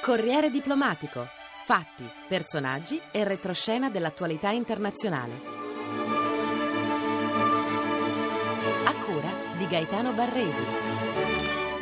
Corriere diplomatico. Fatti, personaggi e retroscena dell'attualità internazionale. A cura di Gaetano Barresi.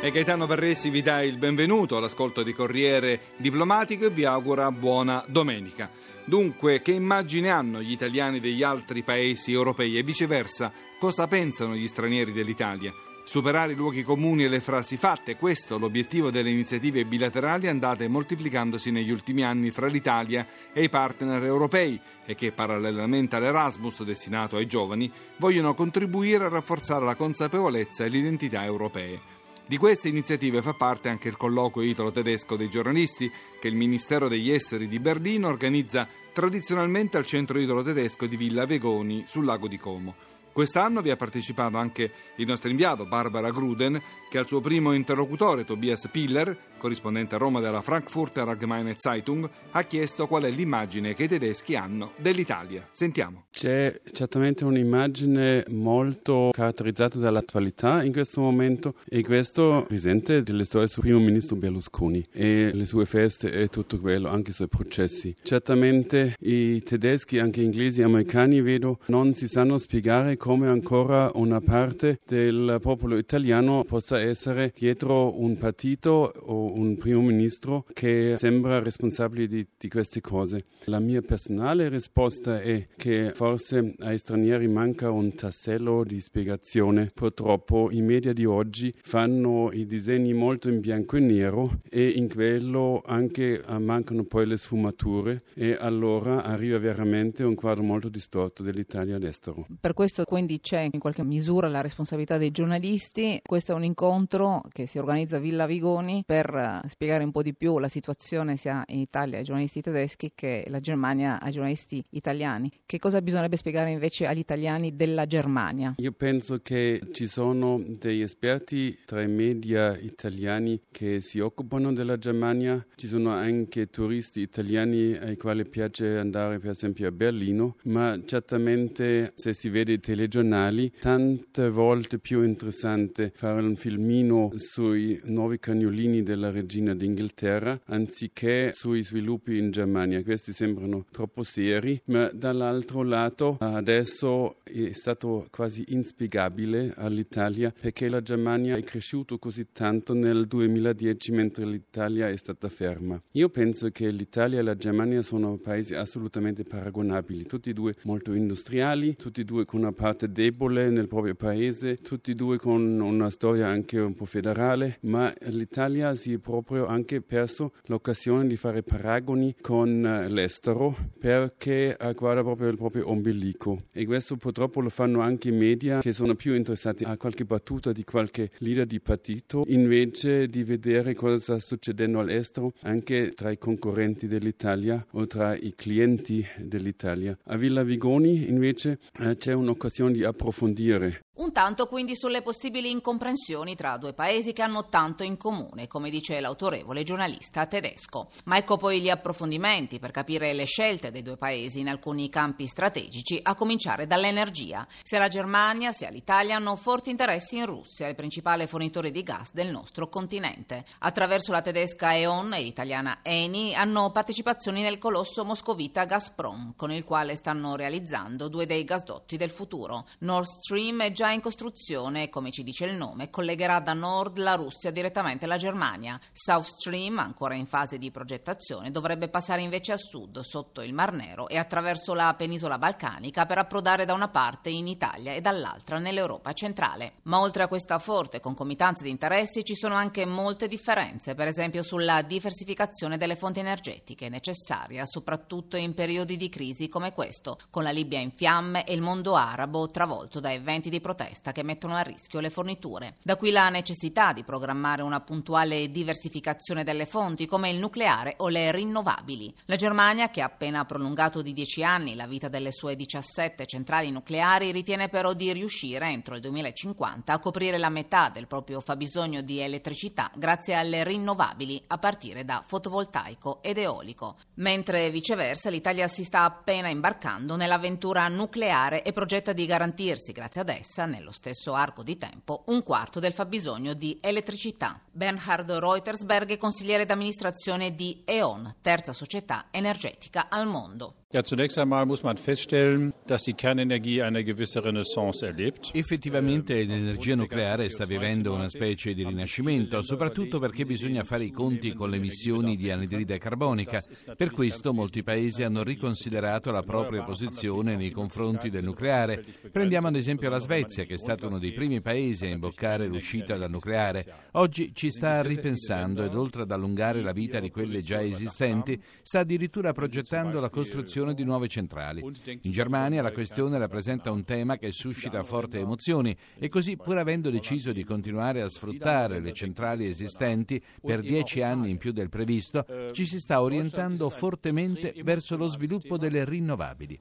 E Gaetano Barresi vi dà il benvenuto all'ascolto di Corriere Diplomatico e vi augura buona domenica. Dunque, che immagine hanno gli italiani degli altri paesi europei e viceversa? Cosa pensano gli stranieri dell'Italia? Superare i luoghi comuni e le frasi fatte, questo è l'obiettivo delle iniziative bilaterali andate moltiplicandosi negli ultimi anni fra l'Italia e i partner europei e che, parallelamente all'Erasmus destinato ai giovani, vogliono contribuire a rafforzare la consapevolezza e l'identità europee. Di queste iniziative fa parte anche il colloquio italo-tedesco dei giornalisti che il Ministero degli Esteri di Berlino organizza tradizionalmente al centro italo-tedesco di Villa Vegoni sul lago di Como. Quest'anno vi ha partecipato anche il nostro inviato Barbara Gruden, che al suo primo interlocutore Tobias Piller, corrispondente a Roma della Frankfurter Allgemeine Zeitung, ha chiesto qual è l'immagine che i tedeschi hanno dell'Italia. Sentiamo. C'è certamente un'immagine molto caratterizzata dall'attualità in questo momento e questo risente delle storie sul primo ministro Berlusconi e le sue feste e tutto quello, anche i suoi processi. Certamente i tedeschi, anche inglesi e americani, vedo, non si sanno spiegare come ancora una parte del popolo italiano possa essere dietro un partito o un primo ministro che sembra responsabile di, di queste cose. La mia personale risposta è che forse ai stranieri manca un tassello di spiegazione. Purtroppo i media di oggi fanno i disegni molto in bianco e nero e in quello anche eh, mancano poi le sfumature e allora arriva veramente un quadro molto distorto dell'Italia all'estero. Per questo quindi c'è in qualche misura la responsabilità dei giornalisti. Questo è un incontro che si organizza a Villa Vigoni per eh, spiegare un po' di più la situazione sia in Italia ai giornalisti tedeschi che la Germania ai giornalisti italiani. Che cosa bisognerebbe spiegare invece agli italiani della Germania? Io penso che ci sono degli esperti tra i media italiani che si occupano della Germania, ci sono anche turisti italiani ai quali piace andare per esempio a Berlino, ma certamente se si vede i telegiornali, tante volte più interessante fare un filmino sui nuovi cagnolini della regina d'Inghilterra anziché sui sviluppi in Germania. Questi sembrano troppo seri, ma dall'altro lato adesso è stato quasi inspiegabile all'Italia perché la Germania è cresciuta così tanto nel 2010 mentre l'Italia è stata ferma. Io penso che l'Italia e la Germania sono paesi assolutamente paragonabili, tutti e due molto industriali, tutti e due con una parte debole nel proprio paese, tutti e due con una storia anche un po' federale, ma l'Italia si è proprio anche perso l'occasione di fare paragoni con eh, l'estero perché guarda proprio il proprio ombelico e questo purtroppo lo fanno anche i media che sono più interessati a qualche battuta di qualche leader di partito invece di vedere cosa sta succedendo all'estero anche tra i concorrenti dell'Italia o tra i clienti dell'Italia. A Villa Vigoni invece eh, c'è un'occasione di approfondire un tanto quindi sulle possibili incomprensioni tra due paesi che hanno tanto in comune, come dice l'autorevole giornalista tedesco. Ma ecco poi gli approfondimenti per capire le scelte dei due paesi in alcuni campi strategici, a cominciare dall'energia. Sia la Germania sia l'Italia hanno forti interessi in Russia, il principale fornitore di gas del nostro continente. Attraverso la tedesca E.ON e l'italiana Eni hanno partecipazioni nel colosso moscovita Gazprom, con il quale stanno realizzando due dei gasdotti del futuro. Nord Stream è già già in costruzione come ci dice il nome, collegherà da nord la Russia direttamente alla Germania. South Stream, ancora in fase di progettazione, dovrebbe passare invece a sud, sotto il Mar Nero e attraverso la penisola balcanica per approdare da una parte in Italia e dall'altra nell'Europa centrale. Ma oltre a questa forte concomitanza di interessi ci sono anche molte differenze, per esempio sulla diversificazione delle fonti energetiche, necessaria soprattutto in periodi di crisi come questo, con la Libia in fiamme e il mondo arabo travolto da eventi di protesta protesta che mettono a rischio le forniture. Da qui la necessità di programmare una puntuale diversificazione delle fonti come il nucleare o le rinnovabili. La Germania, che ha appena prolungato di 10 anni la vita delle sue 17 centrali nucleari, ritiene però di riuscire entro il 2050 a coprire la metà del proprio fabbisogno di elettricità grazie alle rinnovabili a partire da fotovoltaico ed eolico. Mentre viceversa l'Italia si sta appena imbarcando nell'avventura nucleare e progetta di garantirsi grazie ad essa nello stesso arco di tempo un quarto del fabbisogno di elettricità. Bernhard Reutersberg è consigliere d'amministrazione di E.ON, terza società energetica al mondo. Ja, zunächst einmal muss man feststellen, dass die Kernenergie eine gewisse Renaissance erlebt. Effettivamente l'energia nucleare sta vivendo una specie di rinascimento, soprattutto perché bisogna fare i conti con le emissioni di anidride carbonica. Per questo molti paesi hanno riconsiderato la propria posizione nei confronti del nucleare. Prendiamo ad esempio la Svezia, che è stato uno dei primi paesi a imboccare l'uscita dal nucleare. Oggi ci sta ripensando ed oltre ad allungare la vita di quelle già esistenti, sta addirittura progettando la costruzione di nuove centrali. In Germania la questione rappresenta un tema che suscita forti emozioni e così, pur avendo deciso di continuare a sfruttare le centrali esistenti per dieci anni in più del previsto, ci si sta orientando fortemente verso lo sviluppo delle rinnovabili.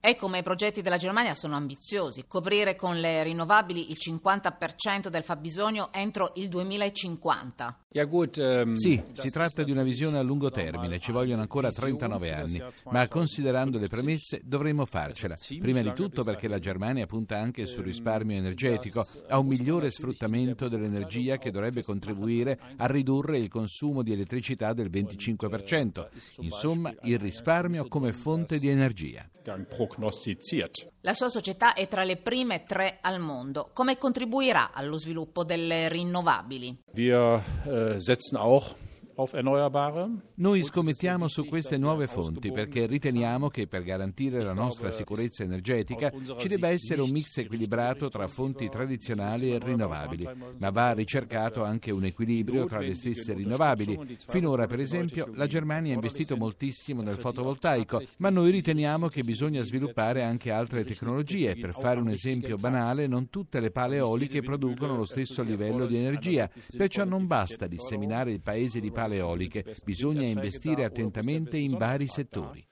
E come i progetti della Germania sono ambiziosi, coprire con le rinnovabili il 50% del fabbisogno entro il 2050. Ehm, sì, si tratta di una visione a lungo termine ci vogliono ancora 39 anni, ma considerando le premesse dovremo farcela. Prima di tutto perché la Germania punta anche sul risparmio energetico, a un migliore sfruttamento dell'energia che dovrebbe contribuire a ridurre il consumo di elettricità del 25%. Insomma, il risparmio come fonte di energia. La sua società è tra le prime tre al mondo. Come contribuirà allo sviluppo delle rinnovabili? Wir auch noi scommettiamo su queste nuove fonti perché riteniamo che per garantire la nostra sicurezza energetica ci debba essere un mix equilibrato tra fonti tradizionali e rinnovabili, ma va ricercato anche un equilibrio tra le stesse rinnovabili. Finora, per esempio, la Germania ha investito moltissimo nel fotovoltaico, ma noi riteniamo che bisogna sviluppare anche altre tecnologie. Per fare un esempio banale, non tutte le pale eoliche producono lo stesso livello di energia, perciò non basta disseminare il paese di pale centrali eoliche. Bisogna investire attentamente in vari settori.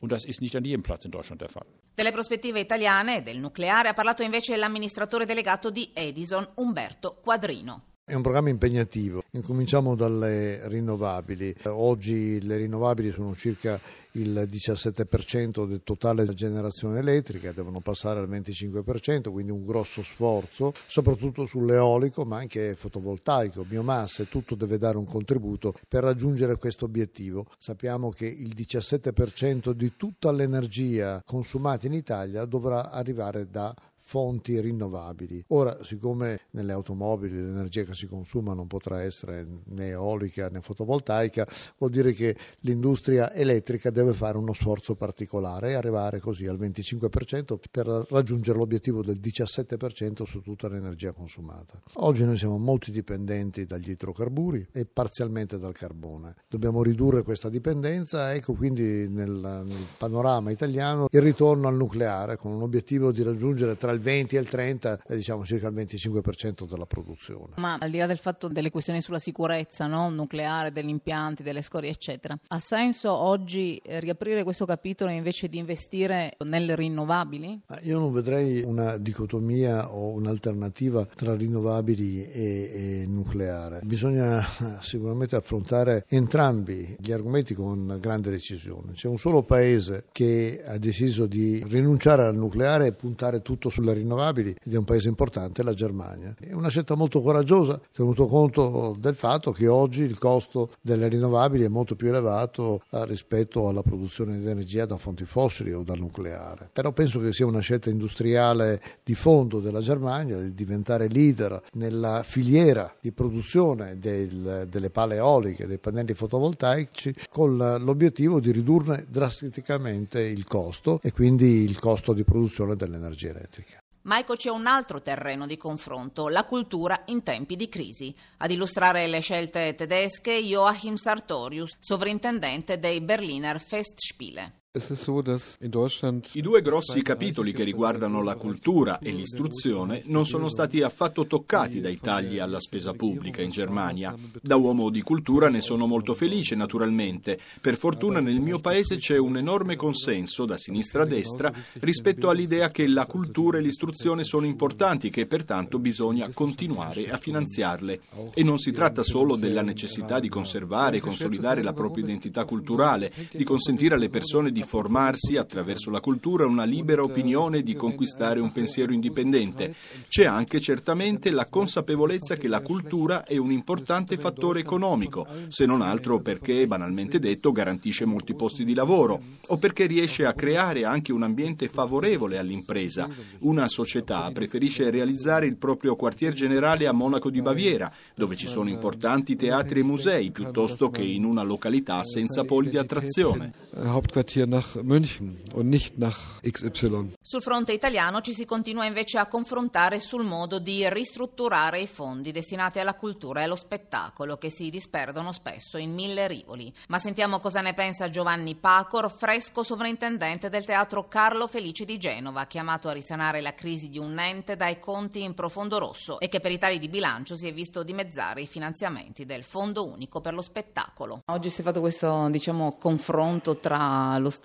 Delle prospettive italiane e del nucleare ha parlato invece l'amministratore delegato di Edison, Umberto Quadrino. È un programma impegnativo, incominciamo dalle rinnovabili. Oggi le rinnovabili sono circa il 17% del totale della generazione elettrica, devono passare al 25%, quindi un grosso sforzo, soprattutto sull'eolico ma anche fotovoltaico, biomasse, tutto deve dare un contributo per raggiungere questo obiettivo. Sappiamo che il 17% di tutta l'energia consumata in Italia dovrà arrivare da fonti rinnovabili. Ora, siccome nelle automobili l'energia che si consuma non potrà essere né eolica né fotovoltaica, vuol dire che l'industria elettrica deve fare uno sforzo particolare e arrivare così al 25% per raggiungere l'obiettivo del 17% su tutta l'energia consumata. Oggi noi siamo molto dipendenti dagli idrocarburi e parzialmente dal carbone. Dobbiamo ridurre questa dipendenza, ecco quindi nel, nel panorama italiano il ritorno al nucleare con un obiettivo di raggiungere tra il 20 e il 30, eh, diciamo circa il 25% della produzione. Ma al di là del fatto delle questioni sulla sicurezza no? nucleare, degli impianti, delle scorie, eccetera, ha senso oggi eh, riaprire questo capitolo invece di investire nelle rinnovabili? Io non vedrei una dicotomia o un'alternativa tra rinnovabili e, e nucleare. Bisogna eh, sicuramente affrontare entrambi gli argomenti con grande decisione. C'è un solo paese che ha deciso di rinunciare al nucleare e puntare tutto sul sulle rinnovabili ed è un paese importante, la Germania. È una scelta molto coraggiosa, tenuto conto del fatto che oggi il costo delle rinnovabili è molto più elevato eh, rispetto alla produzione di energia da fonti fossili o dal nucleare. Però penso che sia una scelta industriale di fondo della Germania di diventare leader nella filiera di produzione del, delle pale eoliche, dei pannelli fotovoltaici, con l'obiettivo di ridurne drasticamente il costo e quindi il costo di produzione dell'energia elettrica. Ma ecco c'è un altro terreno di confronto, la cultura in tempi di crisi. Ad illustrare le scelte tedesche Joachim Sartorius, sovrintendente dei Berliner Festspiele. I due grossi capitoli che riguardano la cultura e l'istruzione non sono stati affatto toccati dai tagli alla spesa pubblica in Germania. Da uomo di cultura ne sono molto felice, naturalmente. Per fortuna nel mio paese c'è un enorme consenso, da sinistra a destra, rispetto all'idea che la cultura e l'istruzione sono importanti, che pertanto bisogna continuare a finanziarle. E non si tratta solo della necessità di conservare e consolidare la propria identità culturale, di consentire alle persone di formarsi attraverso la cultura una libera opinione e di conquistare un pensiero indipendente. C'è anche certamente la consapevolezza che la cultura è un importante fattore economico, se non altro perché, banalmente detto, garantisce molti posti di lavoro o perché riesce a creare anche un ambiente favorevole all'impresa. Una società preferisce realizzare il proprio quartier generale a Monaco di Baviera, dove ci sono importanti teatri e musei, piuttosto che in una località senza poli di attrazione. Hauptquartier nach München und nicht nach XY. Sul fronte italiano ci si continua invece a confrontare sul modo di ristrutturare i fondi destinati alla cultura e allo spettacolo che si disperdono spesso in mille rivoli. Ma sentiamo cosa ne pensa Giovanni Pacor, fresco sovrintendente del teatro Carlo Felice di Genova, chiamato a risanare la crisi di un ente dai conti in profondo rosso e che per i tagli di bilancio si è visto dimezzare i finanziamenti del Fondo Unico per lo Spettacolo. Oggi si è fatto questo diciamo, confronto tra lo stato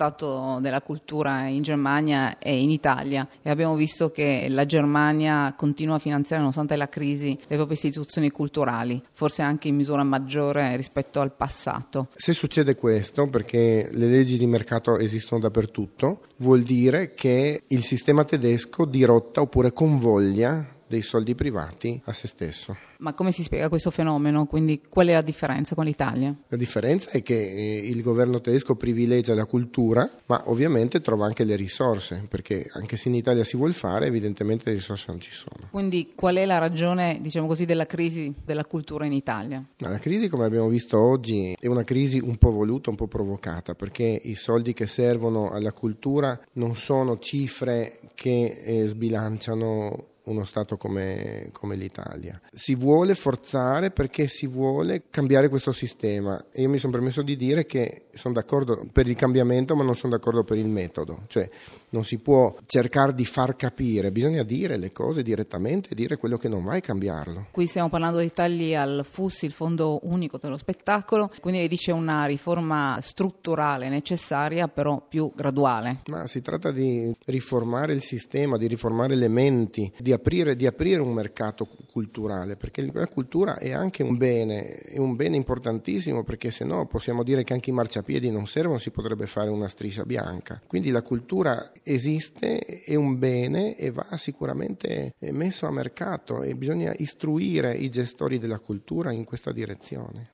della cultura in Germania e in Italia e abbiamo visto che la Germania continua a finanziare, nonostante la crisi, le proprie istituzioni culturali, forse anche in misura maggiore rispetto al passato. Se succede questo, perché le leggi di mercato esistono dappertutto, vuol dire che il sistema tedesco dirotta oppure convoglia dei soldi privati a se stesso. Ma come si spiega questo fenomeno? Quindi qual è la differenza con l'Italia? La differenza è che eh, il governo tedesco privilegia la cultura, ma ovviamente trova anche le risorse, perché anche se in Italia si vuole fare, evidentemente le risorse non ci sono. Quindi qual è la ragione, diciamo così, della crisi della cultura in Italia? Ma la crisi, come abbiamo visto oggi, è una crisi un po' voluta, un po' provocata, perché i soldi che servono alla cultura non sono cifre che eh, sbilanciano uno Stato come, come, l'Italia. Si vuole forzare perché si vuole cambiare questo sistema e io mi sono permesso di dire che sono d'accordo per il cambiamento ma non sono d'accordo per il metodo, cioè non si può cercare di far capire, bisogna dire le cose direttamente, dire quello che non va e cambiarlo. Qui stiamo parlando dei tagli al FUS, il Fondo Unico dello Spettacolo, quindi dice una riforma strutturale necessaria però più graduale. Ma si tratta di riformare il sistema, di riformare le menti, di aprire, di aprire un mercato culturale, perché la cultura è anche un bene, è un bene importantissimo perché se no possiamo dire che anche i marciapiedi non servono, si potrebbe fare una striscia bianca. Quindi la cultura esiste, è un bene e va sicuramente messo a mercato e bisogna istruire i gestori della cultura in questa direzione.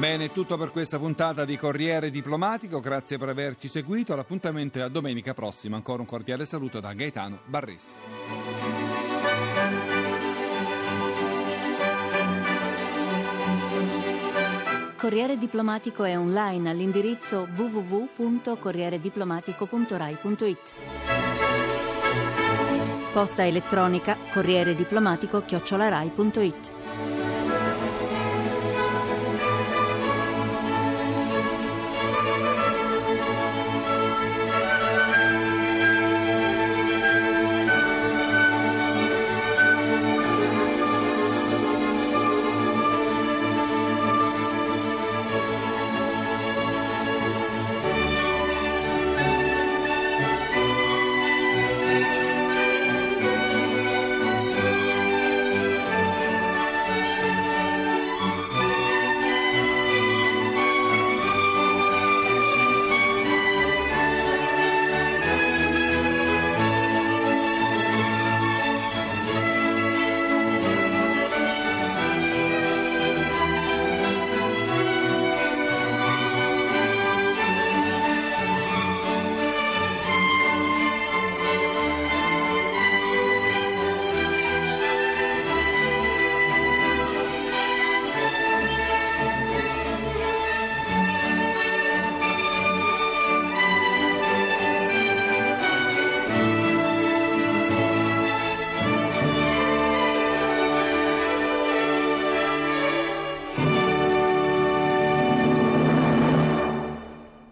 Bene, tutto per questa puntata di Corriere Diplomatico, grazie per averci seguito, l'appuntamento è a domenica prossima, ancora un cordiale saluto da Gaetano Barresi. Corriere Diplomatico è online all'indirizzo www.corrierediplomatico.rai.it. Posta elettronica Corriere Diplomatico chiocciolarai.it